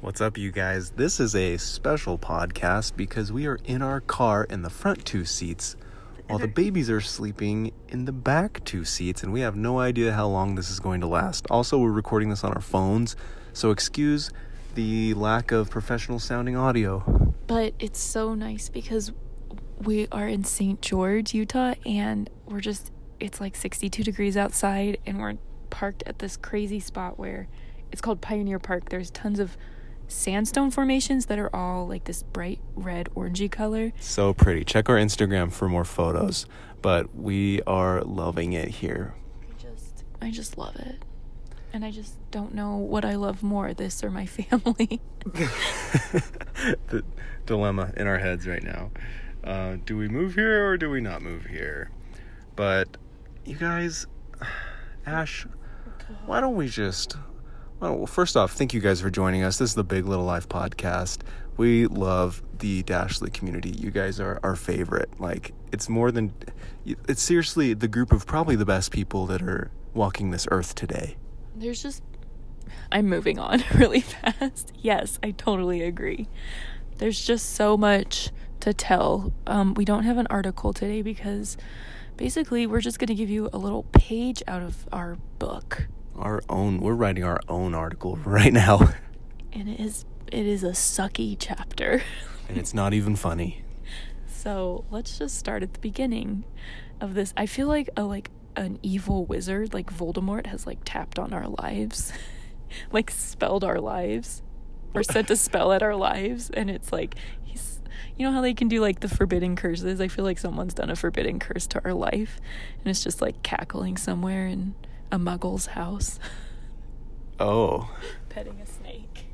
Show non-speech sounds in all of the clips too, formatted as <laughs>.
What's up, you guys? This is a special podcast because we are in our car in the front two seats while the <laughs> babies are sleeping in the back two seats, and we have no idea how long this is going to last. Also, we're recording this on our phones, so excuse the lack of professional sounding audio. But it's so nice because we are in St. George, Utah, and we're just, it's like 62 degrees outside, and we're parked at this crazy spot where it's called Pioneer Park. There's tons of sandstone formations that are all like this bright red, orangey color. So pretty. Check our Instagram for more photos, but we are loving it here. I just, I just love it. And I just don't know what I love more, this or my <laughs> family. <laughs> the dilemma in our heads right now. Uh, do we move here or do we not move here? But you guys, <sighs> Ash, why don't we just? Well, first off, thank you guys for joining us. This is the Big Little Life podcast. We love the Dashley community. You guys are our favorite. Like it's more than it's seriously the group of probably the best people that are walking this earth today. There's just, I'm moving on <laughs> really fast. Yes, I totally agree. There's just so much to tell. Um, we don't have an article today because basically we're just going to give you a little page out of our book. Our own, we're writing our own article <laughs> right now. And it is it is a sucky chapter. and it's not even funny. So let's just start at the beginning of this. I feel like a like an evil wizard like Voldemort has like tapped on our lives, <laughs> like spelled our lives, or sent a spell at our lives, and it's like he's. You know how they can do like the forbidden curses? I feel like someone's done a forbidden curse to our life, and it's just like cackling somewhere in a muggle's house. Oh. <laughs> Petting a snake.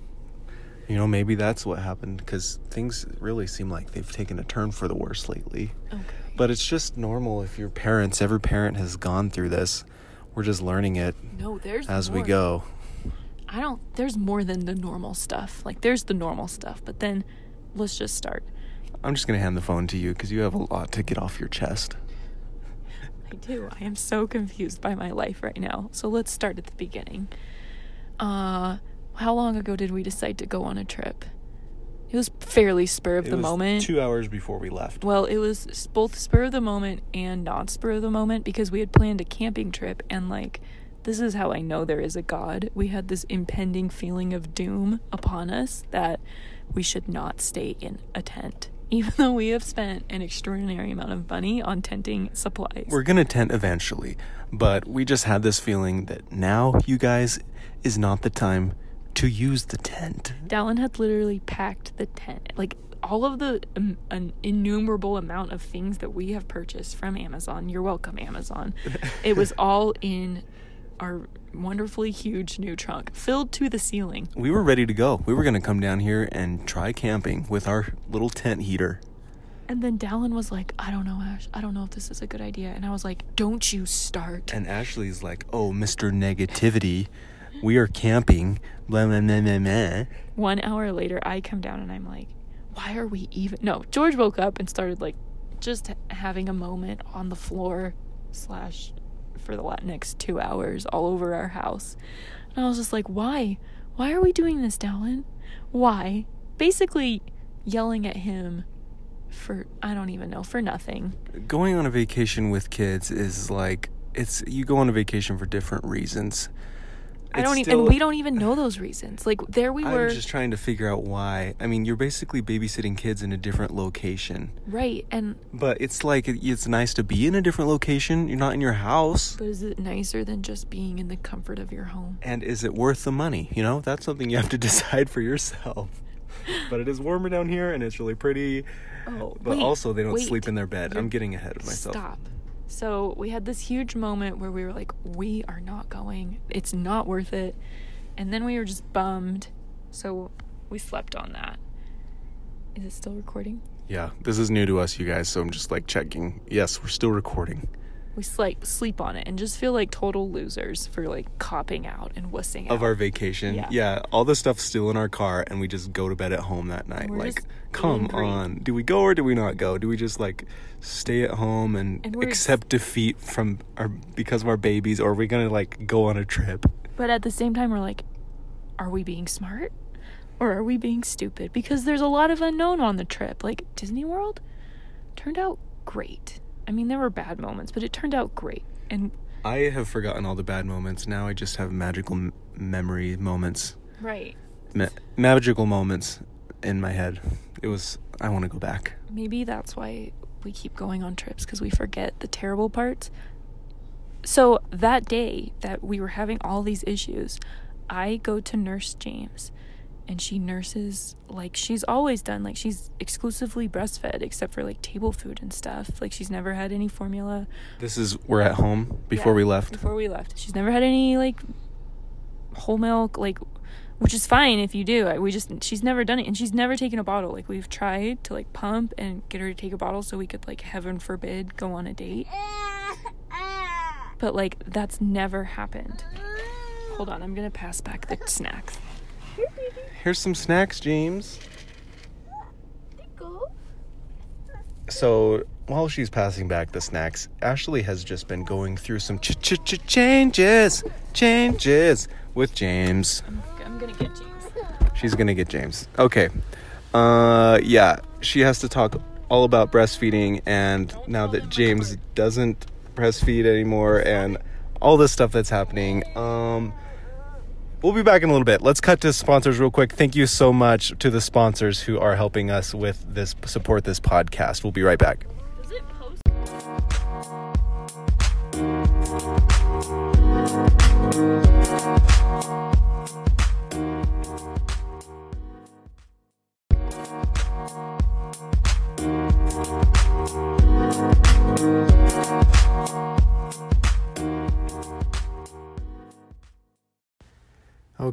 You know, maybe that's what happened because things really seem like they've taken a turn for the worse lately. Okay. But it's just normal if your parents, every parent has gone through this. We're just learning it No, there's as we go. I don't there's more than the normal stuff. Like there's the normal stuff, but then let's just start. I'm just going to hand the phone to you because you have a lot to get off your chest. I do. I am so confused by my life right now. So let's start at the beginning. Uh how long ago did we decide to go on a trip? It was fairly spur of It the was moment. Two hours before we left. Well, it was both spur of the moment and not spur of the moment because we had planned a camping trip and like this is how I know there is a god. We had this impending feeling of doom upon us that we should not stay in a tent even though we have spent an extraordinary amount of money on tenting supplies. We're going to tent eventually, but we just had this feeling that now, you guys, is not the time to use the tent. Dallin had literally packed the tent. Like all of the um, an innumerable amount of things that we have purchased from Amazon. You're welcome, Amazon. <laughs> it was all in our wonderfully huge new trunk, filled to the ceiling. We were ready to go. We were going to come down here and try camping with our little tent heater. And then Dallin was like, "I don't know, Ash. I don't know if this is a good idea." And I was like, "Don't you start." And Ashley's like, oh, Mr. Negativity, we are camping. Blah, blah, blah, blah, blah. One hour later, I come down and I'm like, why are we even? No, George woke up and started like just having a moment on the floor, slash, for the next two hours all over our house. And I was just like, why? Why are we doing this, Dallin? Why? Basically, yelling at him for, I don't even know, for nothing. Going on a vacation with kids is like, it's you go on a vacation for different reasons. I don't even, and we don't even know those reasons. Like, there we were. I'm just trying to figure out why. I mean, you're basically babysitting kids in a different location. Right, and But it's like it's nice to be in a different location. You're not in your house. but is it nicer than just being in the comfort of your home? And is it worth the money? You know, that's something you have to <laughs> decide for yourself. But it is warmer down here and it's really pretty. Oh, But wait, also, they don't wait. sleep in their bed. I'm getting ahead of myself. Stop. So we had this huge moment where we were like, we are not going. It's not worth it. And then we were just bummed. So we slept on that. Is it still recording? Yeah, this is new to us, you guys. So I'm just like checking. Yes, we're still recording. We sleep sleep on it and just feel like total losers for like copping out and wussing out. Of out. our vacation. Yeah. Yeah. all the stuff's still in our car and we just go to bed at home that night. We're like, come angry. on. Do we go or do we not go? Do we just like stay at home and, And accept defeat from our because of our babies or are we going to like go on a trip? but at the same time we're like, are we being smart? Or are we being stupid? Because there's a lot of unknown on the trip. Like Disney World turned out great. I mean, there were bad moments, but it turned out great. And I have forgotten all the bad moments. Now I just have magical m- memory moments, right. ma- magical moments in my head. It was. I want to go back. Maybe that's why we keep going on trips because we forget the terrible parts. So that day that we were having all these issues, I go to nurse James and she nurses like she's always done. Like she's exclusively breastfed except for like table food and stuff. Like she's never had any formula. This is we're at home before Yeah, we left. Before we left. She's never had any like whole milk, like which is fine if you do. We just she's never done it and she's never taken a bottle. Like we've tried to like pump and get her to take a bottle so we could like heaven forbid go on a date. <laughs> But like that's never happened. Hold on, I'm gonna pass back the snacks. Here's some snacks, James. So while she's passing back the snacks, Ashley has just been going through some ch ch ch changes, changes with James. I'm, I'm gonna get James. She's gonna get James. Okay. Uh, yeah, she has to talk all about breastfeeding, and now that James doesn't breastfeed anymore, and all this stuff that's happening. Um, we'll be back in a little bit. Let's cut to sponsors real quick. Thank you so much to the sponsors who are helping us with this support this podcast. We'll be right back.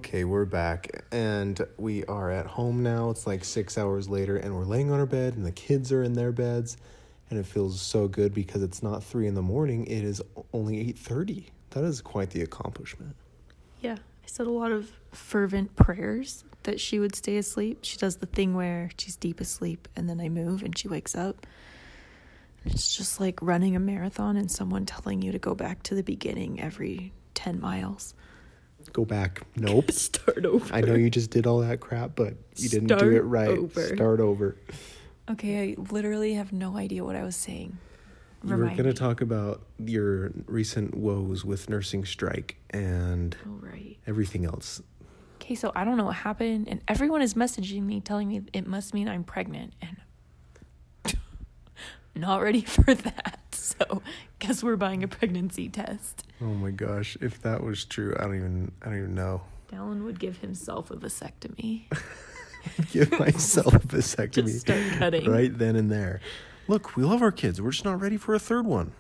Okay, we're back and we are at home now. It's like six hours later, and we're laying on our bed, and the kids are in their beds, and it feels so good because it's not three in the morning. It is only eight thirty. That is quite the accomplishment. Yeah, I said a lot of fervent prayers that she would stay asleep. She does the thing where she's deep asleep and then I move and she wakes up. It's just like running a marathon and someone telling you to go back to the beginning every 10 miles. Go back. <laughs> Nope. Start over. I know you just did all that crap, but you didn't do it right. over. Start over. Okay, I literally have no idea what I was saying. You were going to talk about your recent woes with nursing strike and Oh, right. everything else. Okay, so I don't know what happened, and everyone is messaging me telling me it must mean I'm pregnant, and not ready <laughs> for that. So, guess we're buying a pregnancy test. Oh my gosh, if that was true, I don't even I don't even know. Dallin would give himself a vasectomy. <laughs> Give myself a vasectomy Just start cutting. right then and there. Look, we love our kids. We're just not ready for a third one.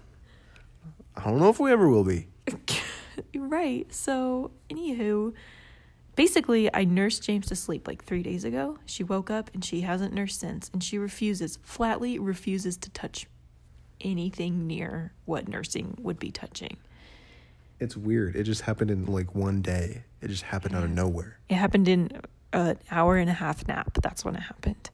I don't know if we ever will be. <laughs> right. So, anywho, basically, I nursed James to sleep like three days ago. She woke up and she hasn't nursed since, and she refuses, flatly refuses to touch anything near what nursing would be touching. It's weird. It just happened in like one day. It just happened out of nowhere. It happened in an hour and a half nap. That's when it happened.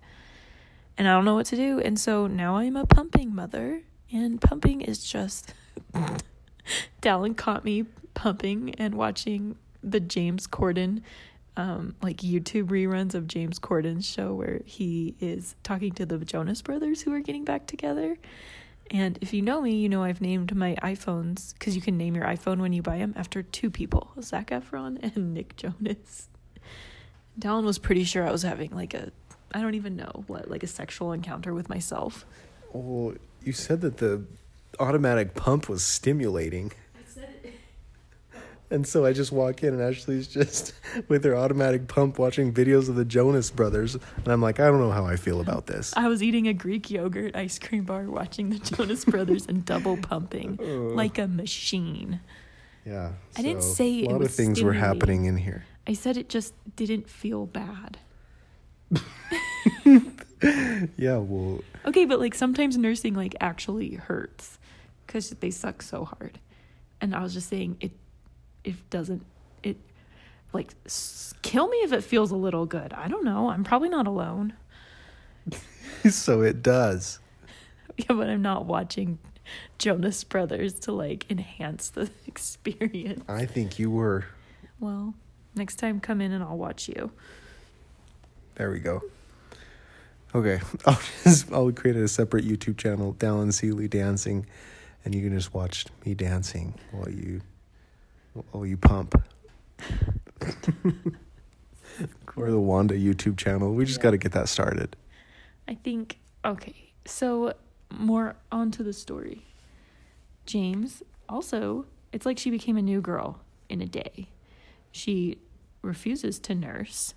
And I don't know what to do. And so now I'm a pumping mother. And pumping is just. <laughs> Dallin caught me pumping and watching the James Corden, um, like YouTube reruns of James Corden's show where he is talking to the Jonas brothers who are getting back together. And if you know me, you know I've named my iPhones because you can name your iPhone when you buy them after two people Zac Efron <laughs> and Nick Jonas. Dallin was pretty sure I was having like a, I don't even know what, like a sexual encounter with myself. Well, you said that the automatic pump was stimulating. And so I just walk in and Ashley's just <laughs> with her automatic pump watching videos of the Jonas brothers. And I'm like, I don't know how I feel about this. I was eating a Greek yogurt ice cream bar watching the Jonas Brothers and double pumping <laughs> oh. like a machine. Yeah. I didn't say a it lot was of things were happening in here. I said it just didn't feel bad. <laughs> Yeah, well, Okay, but like sometimes nursing like actually hurts because they suck so hard. And I was just saying it, it doesn't, it like s- kill me if it feels a little good. I don't know. I'm probably not alone. <laughs> so it does. <laughs> Yeah, but I'm not watching Jonas Brothers to like enhance the <laughs> experience. I think you were. Well, next time come in and I'll watch you. There we go. Okay, I'll just I'll create a separate YouTube channel, Dallin Seeley dancing, and you can just watch me dancing while you while you pump. <laughs> or the Wanda YouTube channel. We just Yeah. got to get that started. I think okay. So more onto the story. James also, it's like she became a new girl in a day. She refuses to nurse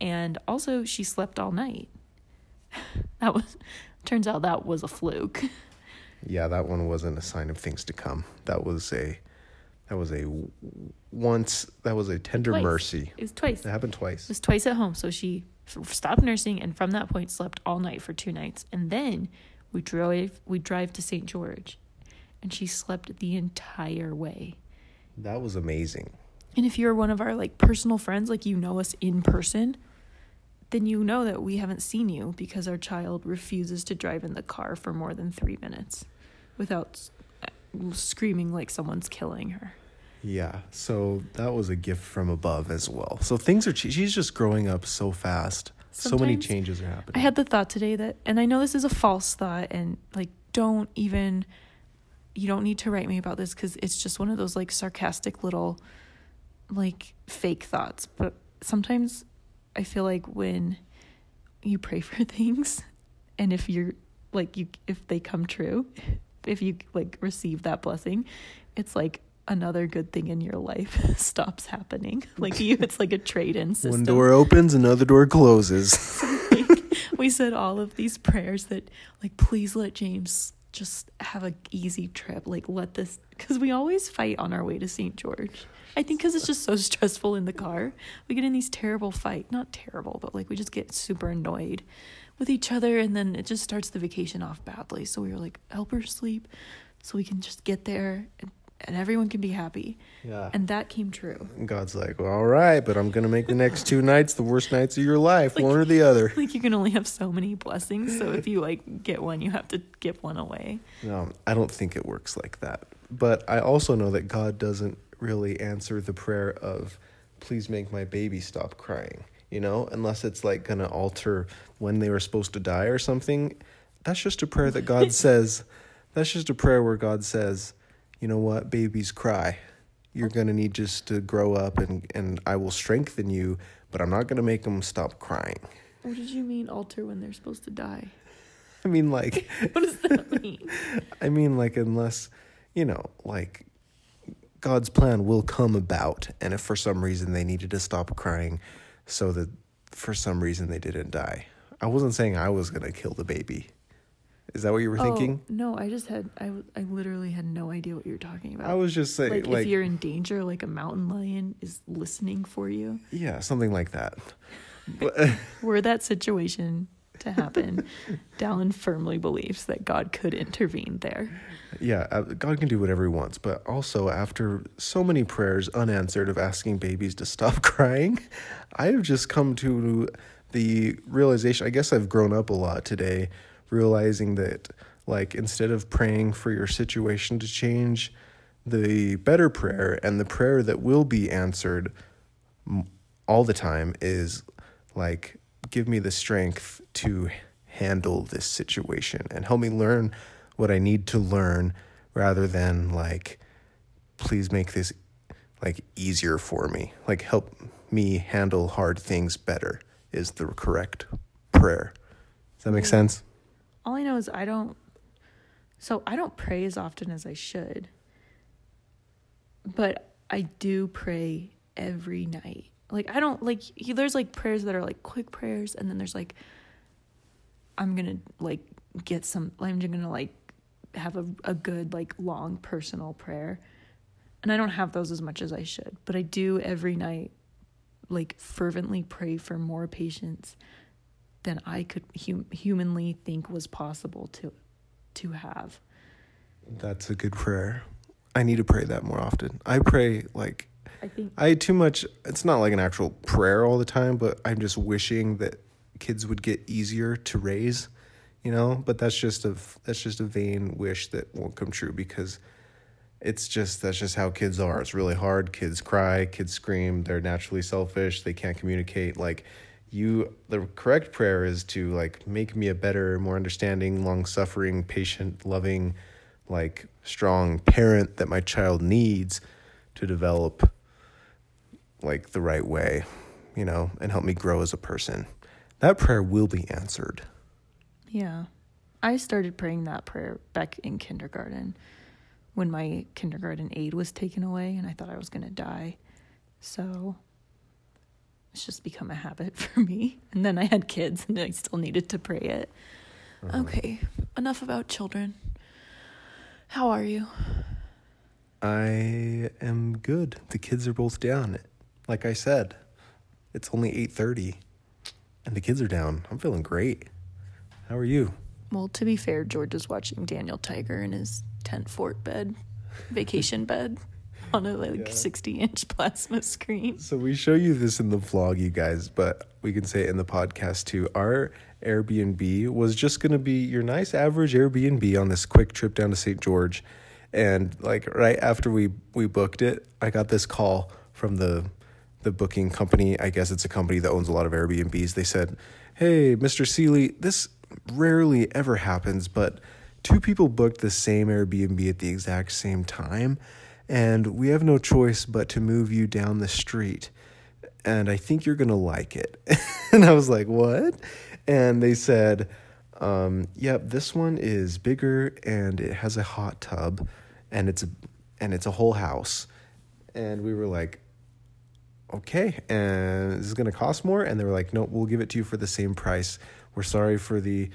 and also she slept all night. <laughs> That was turns out that was a fluke. Yeah, that one wasn't a sign of things to come. That was a that was a once that was a tender Twice. mercy. It was twice. It happened twice. It was twice at home, so she stopped nursing and from that point slept all night for two nights. And then we drove we drive to St. George and she slept the entire way. That was amazing. And if you're one of our like personal friends, like you know us in person, then you know that we haven't seen you because our child refuses to drive in the car for more than 3 minutes without uh, screaming like someone's killing her. Yeah, so that was a gift from above as well. So things are she's just growing up so fast. so many changes are happening. I had the thought today that, and I know this is a false thought, and like, don't even, you don't need to write me about this because it's just one of those like sarcastic little, like, fake thoughts. But sometimes I feel like when you pray <laughs> for things, and if you're like, you, if they come true, <laughs> if you like receive that blessing, it's like, another good thing in your life <laughs> stops happening. <laughs> Like you it's like a trade-in system. One door opens, another door closes. <laughs> like, we said all of these prayers that like please let james just have a easy trip. Like let this because we always fight on our way to st george. I think because it's just so stressful in the car we get in these terrible fight not terrible but like we just get super annoyed with each other and then it just starts the vacation off badly. So we were like help her sleep so we can just get there and, and everyone can be happy yeah. and that came true And God's like, well, all right, but I'm going to make the next two nights the worst nights of your life, Like- one or the other. <laughs> like you can only have so many blessings so if you like get one you have to give one away No, I don't think it works like that. But I also know that God doesn't really answer the prayer of, please make my baby stop crying, you know, unless it's like going to alter when they were supposed to die or something. That's just a prayer that God <laughs> says, that's just a prayer where God says, you know what, babies cry. You're oh. going to need just to grow up and, and I will strengthen you, but I'm not going to make them stop crying. What did you mean alter when they're supposed to die? I mean, like, <laughs> What does that <laughs> mean? I mean, like, unless, you know, like, God's plan will come about. And if for some reason they needed to stop crying so that for some reason they didn't die. I wasn't saying I was going to kill the baby. Is that what you were thinking? Oh, no, I just had I, I literally had no idea what you were talking about. I was just saying, like, like, if you're in danger, like a mountain lion is listening for you. yeah, something like that. <laughs> Were that situation to happen, <laughs> Dallin firmly believes that God could intervene there. yeah, uh, God can do whatever He wants. But also, after so many prayers unanswered of asking babies to stop <laughs> crying, I have just come to the realization. I guess I've grown up a lot today, realizing that, like, instead of praying for your situation to change, the better prayer and the prayer that will be answered all the time is like give me the strength to handle this situation and help me learn what I need to learn rather than like please make this like easier for me. Like help me handle hard things better is the correct prayer. Does that make sense All I know is I don't. So I don't pray as often as I should. But I do pray every night. Like I don't like there's like prayers that are like quick prayers and then there's like I'm going to like get some I'm going to like have a a good like long personal prayer. And I don't have those as much as I should, but I do every night like fervently pray for more patience than I could hum- humanly think was possible to to have. that's a good prayer i need to pray that more often i pray like I think I too much. It's not like an actual prayer all the time, but I'm just wishing that kids would get easier to raise, you know. But that's just a that's just a vain wish that won't come true because it's just that's just how kids are. It's really hard. Kids cry, kids scream. They're naturally selfish. They can't communicate. Like you the correct prayer is to like make me a better, more understanding, long-suffering, patient, loving, like strong parent that my child needs to develop like the right way, you know, and help me grow as a person. That prayer will be answered. Yeah. I started praying that prayer back in kindergarten when my kindergarten aide was taken away and I thought I was going to die. So it's just become a habit <laughs> for me. And then I had kids and I still needed to pray it. Uh-huh. Okay, enough about children. How are you? I am good. The kids are both down. Like I said, it's only 8:30 and the kids are down. I'm feeling great. How are you? Well, to be fair, George is watching Daniel Tiger in his tent fort bed, vacation <laughs> bed, <laughs> on a like Yeah. 60 inch <laughs> plasma screen. So we show you this in the vlog, you guys, but we can say it in the podcast too. Our Airbnb was just going to be your nice average Airbnb on this quick trip down to St. George. And like right after we we booked it, I got this call from the the booking company. I guess it's a company that owns a lot of Airbnbs. They said, "Hey, Mr. Seeley, this rarely ever happens, but two people booked the same Airbnb at the exact same time, and we have no choice but to move you down the street. And I think you're gonna like it." <laughs> and I was like, "What?" And they said, um, "Yep, this one is bigger and it has a hot tub, and it's a and it's a whole house." And we were like, okay, and this is gonna cost more. And they were like, no, we'll give it to you for the same price. We're sorry for the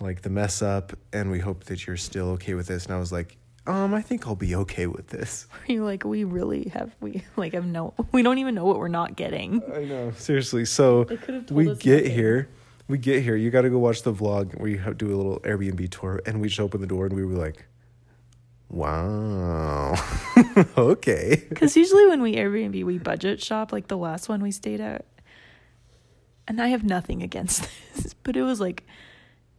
like the mess up, and we hope that you're still okay with this. And I was like, um, I think I'll be okay with this. <laughs> Are you like, we really have, we like have no, we don't even know what we're not getting. I know, seriously. So They could have told we get nothing. here. We get here. You got to go watch the vlog. Where we do a little Airbnb tour, and we just open the door, and we were like, "Wow, <laughs> okay." Because usually when we Airbnb, we budget shop, like the last one we stayed at. And I have nothing against <laughs> this, but it was like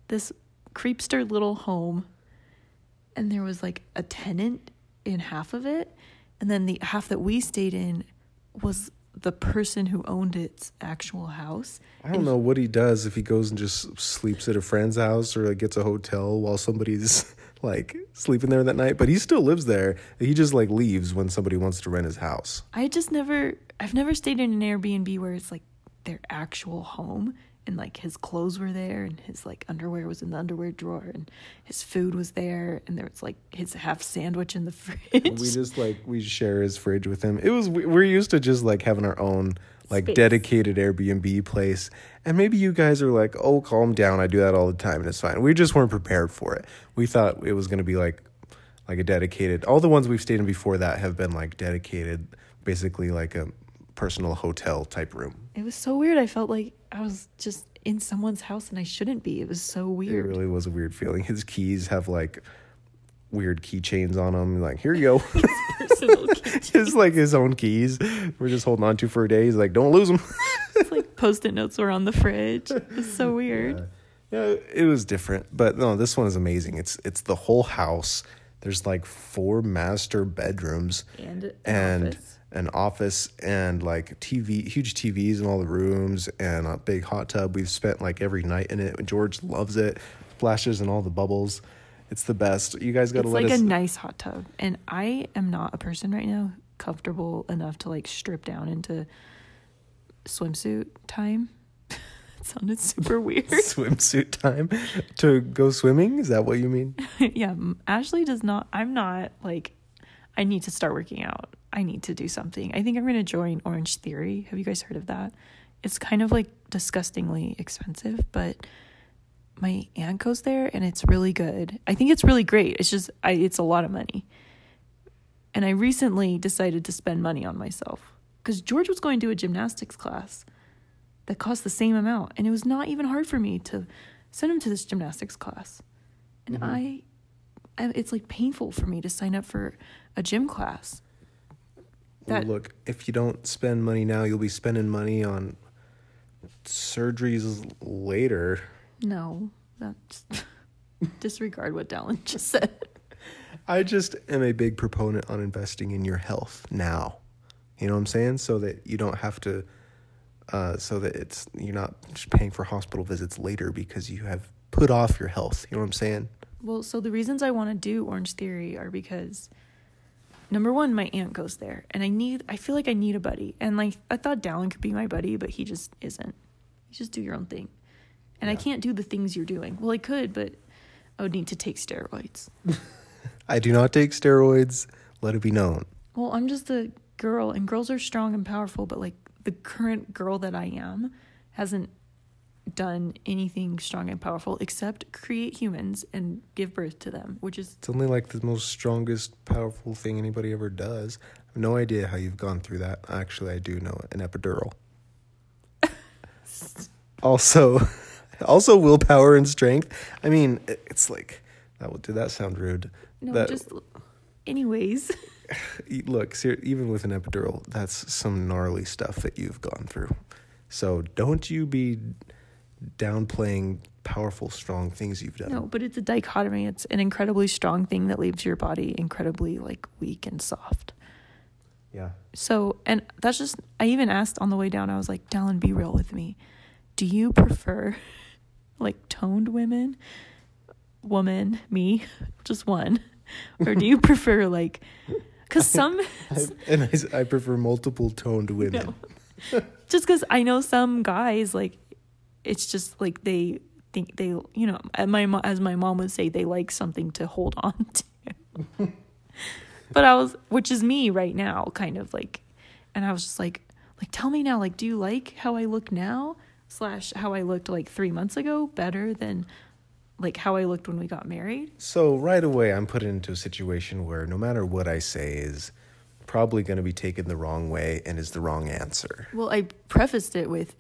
this creepster little home. And there was like a tenant in half of it. And then the half that we stayed in was the person who owned its actual house. I don't know what he does if he goes and just sleeps at a friend's house or like gets a hotel while somebody's <laughs> like sleeping there that night, but he still lives there. He just like leaves when somebody wants to rent his house. I just never I've never stayed in an Airbnb where it's like their actual home and like his clothes were there and his like underwear was in the underwear drawer and his food was there and there was like his half sandwich in the <laughs> fridge. We just like we share his fridge with him. It was we- we're used to just like having our own like Space. dedicated Airbnb place. And maybe you guys are like, "Oh, calm down. I do that all the time and it's fine." We just weren't prepared for it. We thought it was going to be like like a dedicated. All the ones we've stayed in before that have been like dedicated basically like a personal hotel type room. it was so weird. I felt like I was just in someone's house and I shouldn't be. It was so weird. It really was a weird feeling. His keys have like weird keychains on them. Like, here you go. <laughs> Personal keychain. <laughs> Just like his own keys. We're just holding on to for a day. He's like, don't lose them. <laughs> It's like post-it notes were on the fridge. It's so weird. Yeah, it was different, but no, this one is amazing. It's it's the whole house. There's like four master bedrooms And an and office. An office and like TV, huge TVs in all the rooms and a big hot tub. We've spent like every night in it. George loves it. Splashes and all the bubbles. It's the best. You guys got to It's let like us. a nice hot tub. And I am not a person right now comfortable enough to like strip down into swimsuit time. <laughs> it sounded super weird. <laughs> swimsuit time to go swimming. Is that what you mean? <laughs> yeah, Ashley does not. I'm not like. I need to start working out. I need to do something. I think I'm going to join Orange Theory. Have you guys heard of that? It's kind of like disgustingly expensive, but my aunt goes there and it's really good. I think it's really great. It's just I it's a lot of money. And I recently decided to spend money on myself cuz George was going to a gymnastics class that cost the same amount and it was not even hard for me to send him to this gymnastics class. And Mhm. I I- it's like painful for me to sign up for a gym class. That- look, if you don't spend money now, you'll be spending money on surgeries later. No, that's <laughs> disregard what Dallin <laughs> just said. I just am a big proponent on investing in your health now. You know what I'm saying? So that you don't have to uh, so that it's you're not just paying for hospital visits later because you have put off your health. You know what I'm saying? Well, so the reasons I want to do Orange Theory are because number one, my aunt goes there, and I need. I feel like I need a buddy, and like I thought Dallin could be my buddy, but he just isn't. You just do your own thing, and I can't do the things you're doing. Well, I could, but I would need to take steroids. <laughs> I do not take steroids. Let it be known. Well, I'm just a girl, and girls are strong and powerful, but like the current girl that I am hasn't done anything strong and powerful except create humans and give birth to them, which is It's only like the most strongest, powerful thing anybody ever does. I have no idea how you've gone through that. Actually, I do know it. An epidural. <laughs> also, <laughs> also willpower and strength. I mean, it's like that. would- Did that sound rude? no, That- just anyways. <laughs> Look, ser- even with an epidural, that's some gnarly stuff that you've gone through. So don't you be downplaying powerful, strong things you've done. No, but it's a dichotomy. It's an incredibly strong thing that leaves your body incredibly like weak and soft. Yeah. So, and that's just, I even asked on the way down, I was like, Dallin, be real with me. Do you prefer <laughs> like toned women, woman, me, <laughs> just one? Or do you <laughs> prefer like, because some, I, and I, I prefer multiple toned women. no. just because I know some guys, like, it's just like they think they, you know, as my, mo- as my mom would say, they like something to hold on <laughs> to. but I was, which is me right now, kind of like, and I was just like, like, tell me now, like, do you like how I look now? Slash, how I looked like three months ago better than like how I looked when we got married? So right away, I'm put into a situation where no matter what I say is probably going to be taken the wrong way and is the wrong answer. Well, I prefaced it with,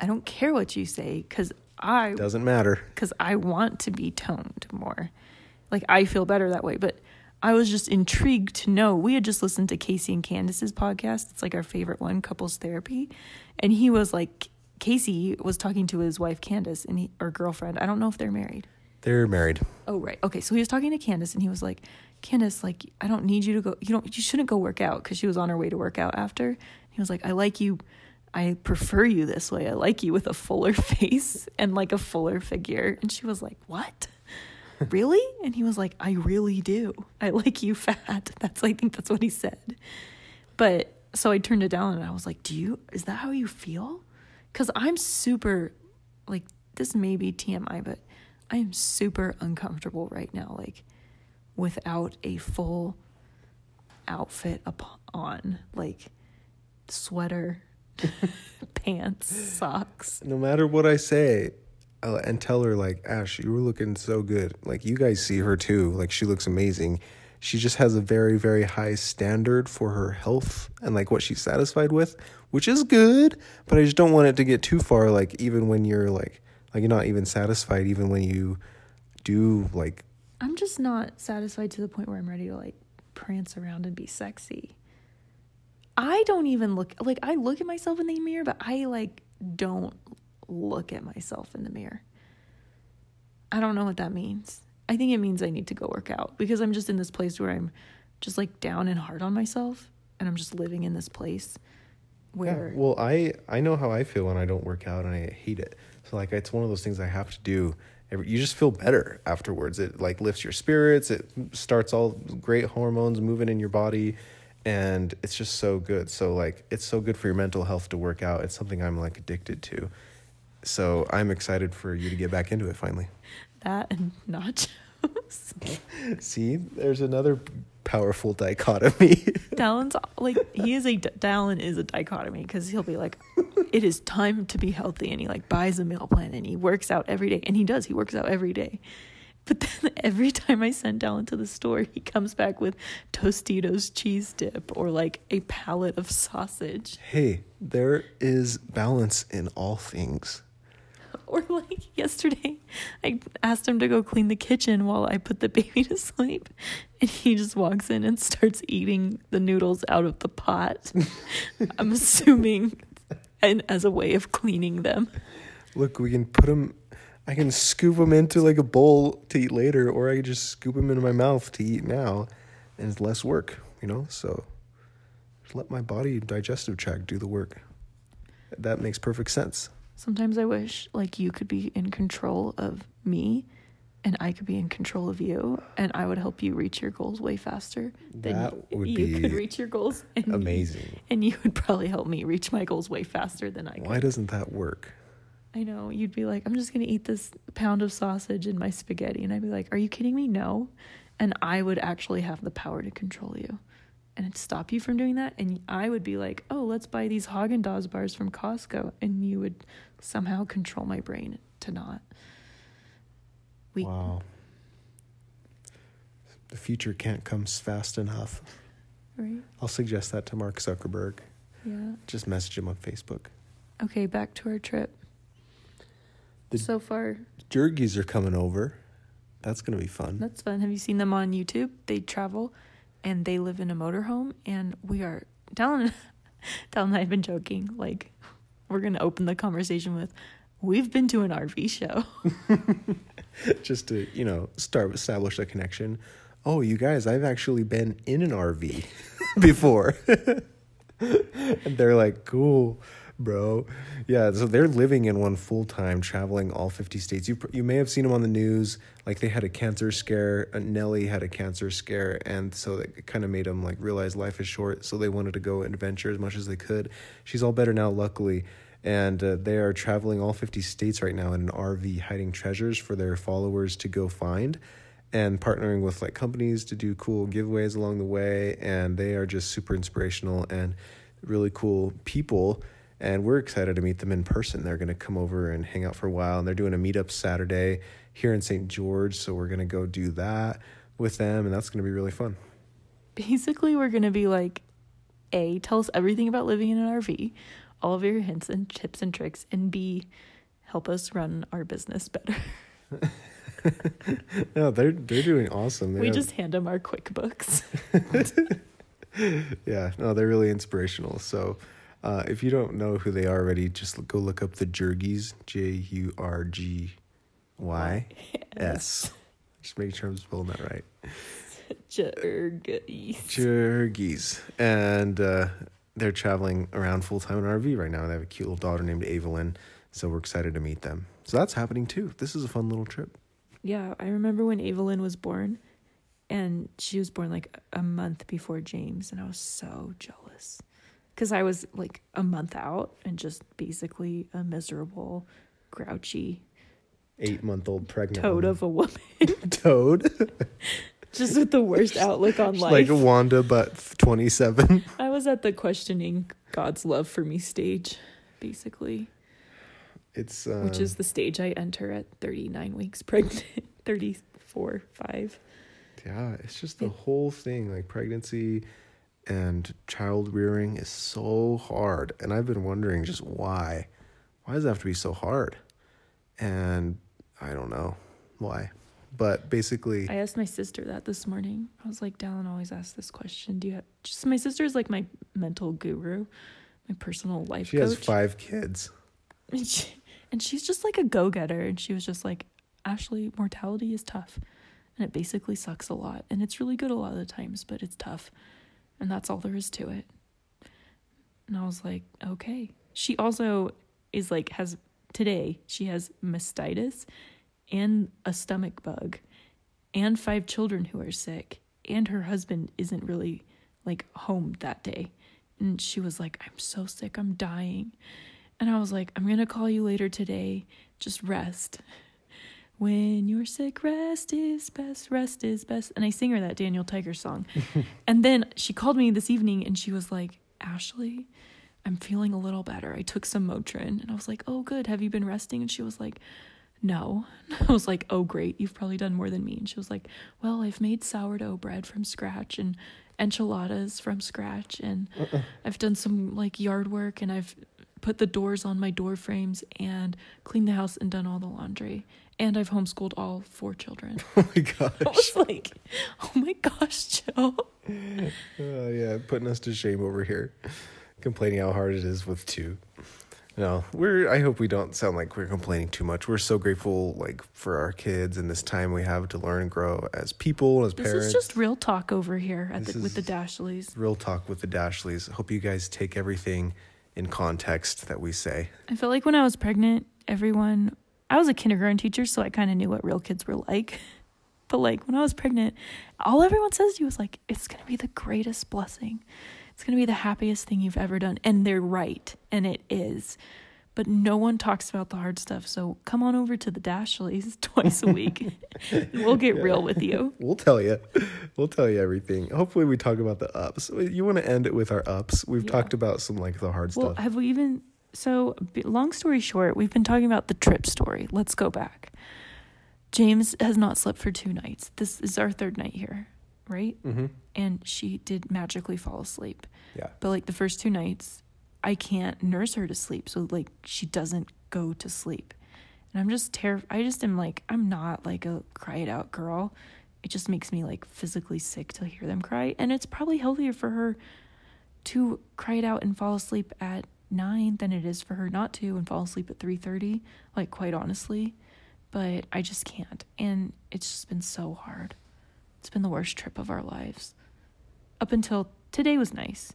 I don't care what you say because I Doesn't matter. because I want to be toned more. Like I feel better that way. But I was just intrigued to know. We had just listened to Casey and Candace's podcast. It's like our favorite one, Couples Therapy. And he was like, Casey was talking to his wife Candace and he, or girlfriend. I don't know if they're married. They're married. Oh right. Okay. So he was talking to Candace and he was like, Candace, like I don't need you to go. You don't. You shouldn't go work out because she was on her way to work out after. He was like, I like you. I prefer you this way. I like you with a fuller <laughs> face and like a fuller figure. And she was like, What? really? And he was like, I really do. I like you fat. <laughs> That's I think that's what he said. But so I turned it down and I was like, Do you? Is that how you feel? Because I'm super, like this may be TMI, but I am super uncomfortable right now, like without a full outfit up on, like sweater, <laughs> pants, socks. No matter what I say, uh, and tell her like, Ash, you were looking so good. Like you guys see her too. Like she looks amazing. She just has a very very high standard for her health and like what she's satisfied with, which is good. But I just don't want it to get too far. Like even when you're like like you're not even satisfied, even when you do like I'm just not satisfied to the point where I'm ready to like prance around and be sexy. I don't even look like I look at myself in the mirror, but I like don't look at myself in the mirror. I don't know what that means. I think it means I need to go work out because I'm just in this place where I'm just like down and hard on myself and I'm just living in this place where Yeah, well, I I know how I feel when I don't work out and I hate it. So like it's one of those things I have to do. You just feel better afterwards. It like lifts your spirits. It starts all great hormones moving in your body, and it's just so good. So like it's so good for your mental health to work out. It's something I'm like addicted to. So I'm excited for you to get back into it finally. that and nachos. <laughs> See, there's another powerful dichotomy. <laughs> Dallin's like he is a Dallin is a dichotomy because he'll be like, it is time to be healthy, and he like buys a meal plan and he works out every day, and he does. He works out every day, but then <laughs> every time I send Dallin to the store, he comes back with Tostitos cheese dip or like a pallet of sausage, hey, there is balance in all things. <laughs> or like yesterday, I asked him to go clean the kitchen while I put the baby to sleep, and he just walks in and starts eating the noodles out of the pot. <laughs> I'm assuming, and as a way of cleaning them. Look, we can put them. I can scoop them into like a bowl to eat later, or I can just scoop them into my mouth to eat now, and it's less work, you know. So, just let my body digestive tract do the work. that makes perfect sense. Sometimes I wish like you could be in control of me and I could be in control of you and I would help you reach your goals way faster than That y- would you be could reach your goals and you- Amazing. and you would probably help me reach my goals way faster than I could. Why doesn't that work? I know. You'd be like, I'm just going to eat this pound of sausage and my spaghetti. And I'd be like, Are you kidding me? No. And I would actually have the power to control you and it'd stop you from doing that. And I would be like, Oh, let's buy these Haagen Dazs bars from Costco. And you would somehow control my brain to not. We, Wow. The future can't come fast enough. Right? I'll suggest that to Mark Zuckerberg. Yeah. Just message him on Facebook. Okay, back to our trip. The- so far, Jurgys are coming over. That's going to be fun. That's fun. Have you seen them on YouTube? They travel and they live in a motorhome and we are Dallin Dallin <laughs> and I have been joking, like we're gonna open the conversation with we've been to an RV show. <laughs> Just to, you know, start establish a connection. Oh, you guys, I've actually been in an RV <laughs> before. and they're like, "Cool, bro." Yeah, so they're living in one full time, traveling all 50 states. You you may have seen them on the news. Like they had a cancer scare. Uh, Nelly had a cancer scare, and so it kind of made them like realize life is short. So they wanted to go adventure as much as they could. She's all better now, luckily. And uh, they are traveling all 50 states right now in an RV, hiding treasures for their followers to go find and partnering with like companies to do cool giveaways along the way and they are just super inspirational and really cool people and we're excited to meet them in person they're going to come over and hang out for a while and they're doing a meetup saturday here in st george so we're going to go do that with them and that's going to be really fun Basically, we're gonna be like, A, tell us everything about living in an RV, all of your hints and tips and tricks, and B, help us run our business better. <laughs> no they're they're doing awesome they we have- just hand them our QuickBooks. <laughs> yeah no they're really inspirational so uh, if you don't know who they are already just go look up the jurgys j-u-r-g-y S. Just making sure I'm spelling that right. Jurgys. Jurgys. And uh, they're traveling around full time in an RV right now. They have a cute little daughter named Evelyn. So we're excited to meet them. So that's happening too. This is a fun little trip. Yeah, I remember when Evelyn was born, and she was born like a month before James, and I was so jealous because I was like a month out and just basically a miserable, grouchy Eight month old pregnant. toad woman. of a woman, <laughs> Toad. <laughs> just with the worst outlook on life. like. Wanda, but 27. <laughs> I was at the questioning God's love for me stage, basically, It's. Um, which is the stage I enter at 39 weeks pregnant, 34, 5. Yeah, it's just the Yeah. whole thing like pregnancy and child rearing is so hard. And I've been wondering just why. Why does it have to be so hard? And I don't know why. But basically, I asked my sister that this morning. I was like, Dallin always asks this question. Do you have just my sister is like my mental guru, my personal life she coach. has five kids. And, she, and she's just like a go getter. And she was just like, Ashley, mortality is tough. And it basically sucks a lot. And it's really good a lot of the times, but it's tough. And that's all there is to it. And I was like, okay. She also is like, has today, she has mastitis and a stomach bug and five children who are sick. And her husband isn't really like home that day. And she was like, I'm so sick, I'm dying. And I was like, I'm going to call you later today. Just rest. When you're sick, rest is best, rest is best. And I sing her that Daniel Tiger song. <laughs> and then she called me this evening and she was like, Ashley, I'm feeling a little better. I took some Motrin. And I was like, oh, good. Have you been resting? And she was like, no. <laughs> I was like, oh, great. You've probably done more than me. And she was like, well, I've made sourdough bread from scratch and enchiladas from scratch. And uh-uh. I've done some like yard work and I've put the doors on my door frames and cleaned the house and done all the laundry. And I've homeschooled all four children. <laughs> Oh my gosh. I was like, oh my gosh, Joe. Oh, yeah, putting us to shame over here. Complaining how hard it is with two. No, we're. I hope we don't sound like we're complaining too much. We're so grateful, like for our kids and this time we have to learn and grow as people, as This parents. is just real talk over here at the, with the Dashleys. real talk with the Dashleys. Hope you guys take everything in context that we say. I felt like when I was pregnant, everyone, I was a kindergarten teacher, so I kind of knew what real kids were like. <laughs> But like when I was pregnant, all everyone says to you is like, it's going to be the greatest blessing. It's going to be the happiest thing you've ever done. And they're right. And it is. But no one talks about the hard stuff. So come on over to the Dashleys <laughs> twice a week. <laughs> we'll get real with you. We'll tell you. We'll tell you everything. Hopefully, we talk about the ups. You want to end it with our ups. We've Yeah. talked about some like the hard Well, stuff. have we even? So, long story short, we've been talking about the trip story. Let's go back. James has not slept for two nights. This is our third night here, right? mm-hmm. And she did magically fall asleep. Yeah. But like the first two nights, I can't nurse her to sleep. So like she doesn't go to sleep. And I'm just terrified. I just am like, I'm not like a cry it out girl. It just makes me like physically sick to hear them cry. And it's probably healthier for her to cry it out and fall asleep at nine than it is for her not to and fall asleep at three thirty. Like quite honestly, but I just can't, and it's just been so hard. It's been the worst trip of our lives. Up until today was nice.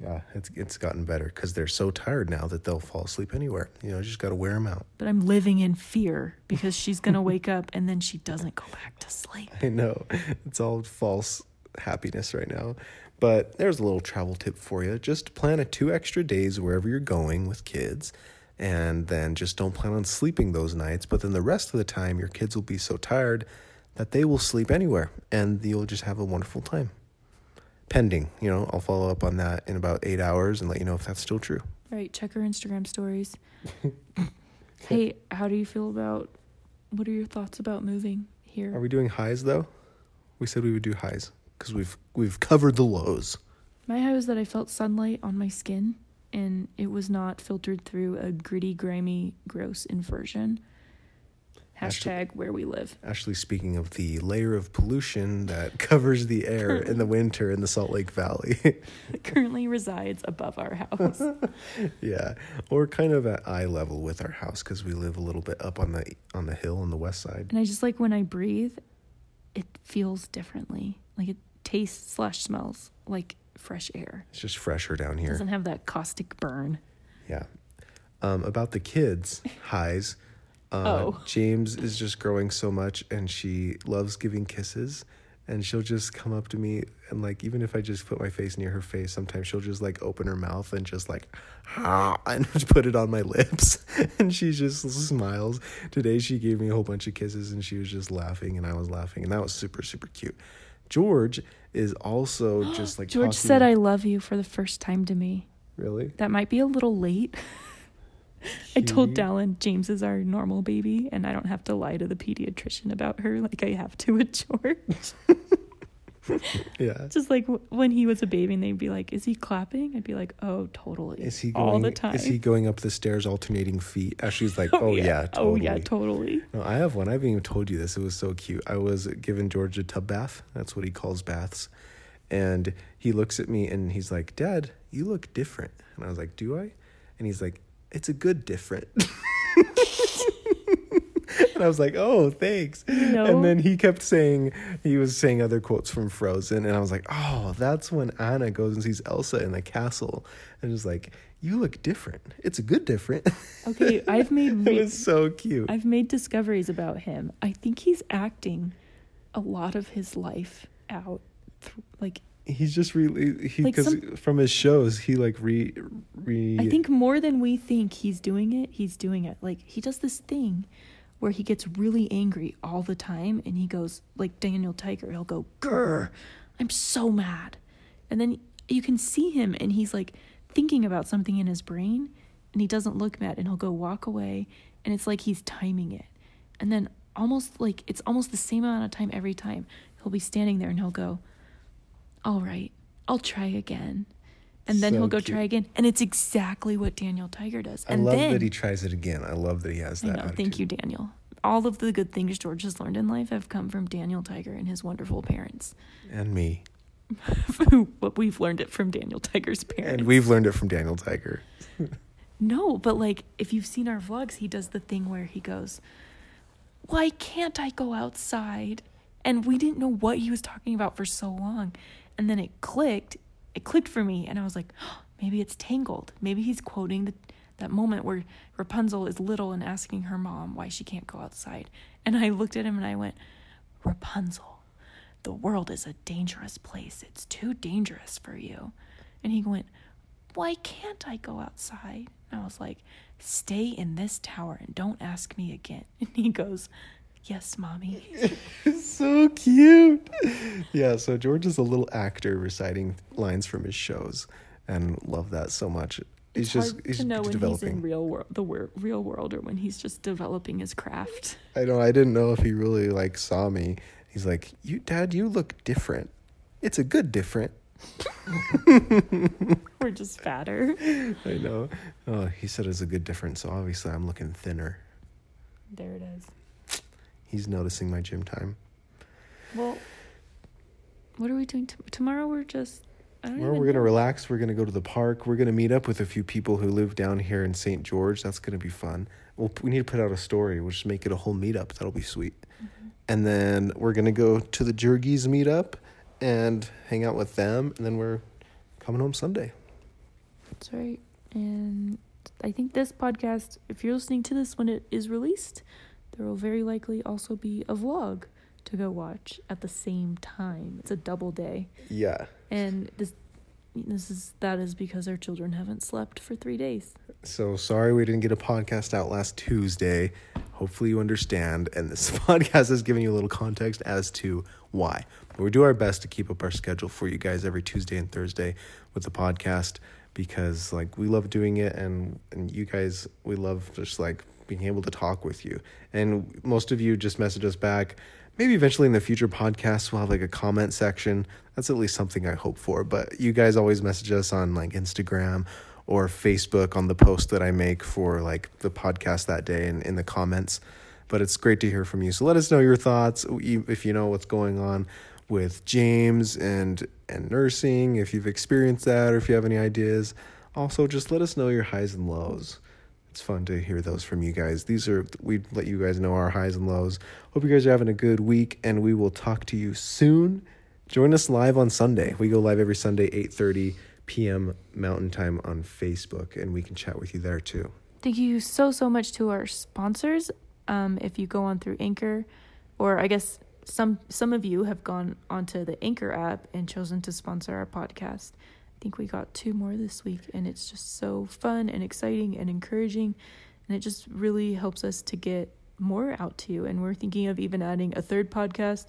Yeah, it's it's gotten better because they're so tired now that they'll fall asleep anywhere. You know, you just got to wear them out. But I'm living in fear because she's gonna wake up and then she doesn't go back to sleep. <laughs> I know it's all false happiness right now. But there's a little travel tip for you. Just plan a two extra days wherever you're going with kids. And then just don't plan on sleeping those nights. But then the rest of the time, your kids will be so tired that they will sleep anywhere and you'll just have a wonderful time. Pending, you know, I'll follow up on that in about eight hours and let you know if that's still true. All right, check her Instagram stories. <laughs> hey, how do you feel about? What are your thoughts about moving here? Are we doing highs though? We said we would do highs because we've we've covered the lows. My high was that I felt sunlight on my skin and it was not filtered through a gritty, grimy, gross inversion. Hashtag where we live. Actually, speaking of the layer of pollution that <laughs> covers the air in the winter in the Salt Lake Valley. <laughs> currently resides above our house. <laughs> yeah, or kind of at eye level with our house because we live a little bit up on the on the hill on the west side. and I just like when I breathe, it feels differently. Like it tastes slash smells like fresh air. It's just fresher down It here. doesn't have that caustic burn. Yeah. Um, about the kids, <laughs> highs. Uh, Oh. James is just growing so much, and she loves giving kisses. And she'll just come up to me, and like even if I just put my face near her face, sometimes she'll just like open her mouth and just like, ah, <laughs> and just put it on my lips, <laughs> and she just smiles. Today she gave me a whole bunch of kisses, and she was just laughing, and I was laughing, and that was super super cute. George is also <gasps> just like George said, I love you for the first time to me. really. That might be a little late. <laughs> I told Dallin James is our normal baby, and I don't have to lie to the pediatrician about her like I have to with George. <laughs> <laughs> Yeah. Just like w- when he was a baby, and they'd be like, "Is he clapping?" I'd be like, "Oh, totally." Is he going? all the time? Is he going up the stairs alternating feet? Uh, Ashley's like, <laughs> oh, oh, yeah, Oh totally. yeah, totally. No, I have one. I haven't even told you this. It was so cute. I was giving George a tub bath. That's what he calls baths. And he looks at me and he's like, Dad, you look different. And I was like, Do I? And he's like, It's a good different. <laughs> <laughs> and I was like, Oh, thanks. know? And then he kept saying, he was saying other quotes from Frozen. And I was like, Oh, that's when Anna goes and sees Elsa in the castle. And was like, You look different. It's a good different. <laughs> Okay, I've made it was so cute. I've made discoveries about him. I think he's acting a lot of his life out, th- like He's just really he because some- from his shows he like re re. I think more than we think he's doing it, he's doing it. Like he does this thing where he gets really angry all the time and he goes like Daniel Tiger, he'll go, Grr, I'm so mad. And then you can see him and he's like thinking about something in his brain and he doesn't look mad and he'll go walk away and it's like he's timing it. And then almost like it's almost the same amount of time every time. He'll be standing there and he'll go, All right, I'll try again. And then So he'll go cute. try again. And it's exactly what Daniel Tiger does. I And love then, that he tries it again. I love that he has I that. know, thank you, Daniel. All of the good things George has learned in life have come from Daniel Tiger and his wonderful parents. And me. <laughs> but we've learned it from Daniel Tiger's parents. And we've learned it from Daniel Tiger. <laughs> No, but like if you've seen our vlogs, he does the thing where he goes, Why can't I go outside? And we didn't know what he was talking about for so long. And then it clicked. It clicked for me. And I was like, <gasps> maybe it's Tangled. Maybe he's quoting the, that moment where Rapunzel is little and asking her mom why she can't go outside. And I looked at him and I went, Rapunzel, the world is a dangerous place. It's too dangerous for you. And he went, Why can't I go outside? And I was like, Stay in this tower and don't ask me again. <laughs> And he goes, Yes, mommy. <laughs> so cute. Yeah, so George is a little actor reciting lines from his shows, and love that so much. He's It's just hard he's to know when developing. he's in real world, the wor- real world, or when he's just developing his craft. I know. I didn't know if he really like saw me. He's like, "You, Dad, you look different. It's a good different." <laughs> We're just fatter. I know. Oh, he said it's a good different. So obviously, I'm looking thinner. There it is. He's noticing my gym time. Well, what are we doing t- tomorrow? We're just. Tomorrow we're gonna know. relax. We're gonna go to the park. We're gonna meet up with a few people who live down here in St. George. That's gonna be fun. Well, we need to put out a story. We'll just make it a whole meetup. That'll be sweet. Mm-hmm. And then we're gonna go to the Jurgys meetup and hang out with them. And then we're coming home Sunday. That's right. And I think this podcast, if you're listening to this when it is released, there will very likely also be a vlog to go watch at the same time. It's a double day. Yeah. And this this is that is because our children haven't slept for 3 days. So sorry we didn't get a podcast out last Tuesday. Hopefully you understand, and this <laughs> podcast is giving you a little context as to why. But we do our best to keep up our schedule for you guys every Tuesday and Thursday with the podcast because like we love doing it and and you guys we love just like being able to talk with you. And most of you just message us back. Maybe eventually in the future podcasts we'll have like a comment section. That's at least something I hope for. But you guys always message us on like Instagram or Facebook on the post that I make for like the podcast that day and in the comments. But it's great to hear from you. So let us know your thoughts if you know what's going on with James and and nursing, if you've experienced that or if you have any ideas. Also, just let us know your highs and lows. It's fun to hear those from you guys. These are we let you guys know our highs and lows. Hope you guys are having a good week and we will talk to you soon. Join us live on Sunday. We go live every Sunday 8:30 p.m. Mountain Time on Facebook and we can chat with you there too. Thank you so so much to our sponsors. Um, if you go on through Anchor, or I guess some some of you have gone onto the Anchor app and chosen to sponsor our podcast. Think we got two more this week, and it's just so fun and exciting and encouraging, and it just really helps us to get more out to you. And we're thinking of even adding a third podcast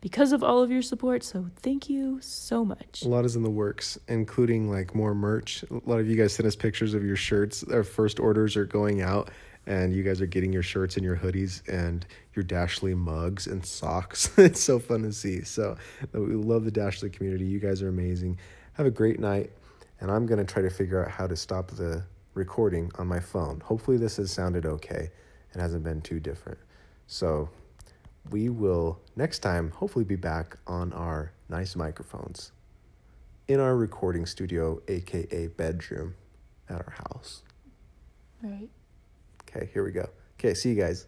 because of all of your support. So thank you so much. A lot is in the works, including like more merch. A lot of you guys sent us pictures of your shirts. Our first orders are going out, and you guys are getting your shirts and your hoodies and your Dashley mugs and socks. <laughs> it's so fun to see. So we love the Dashley community. You guys are amazing. Have a great night, and I'm gonna try to figure out how to stop the recording on my phone. Hopefully, this has sounded okay and hasn't been too different. So we will next time hopefully be back on our nice microphones in our recording studio, aka bedroom at our house. Right. Okay, here we go. Okay, see you guys.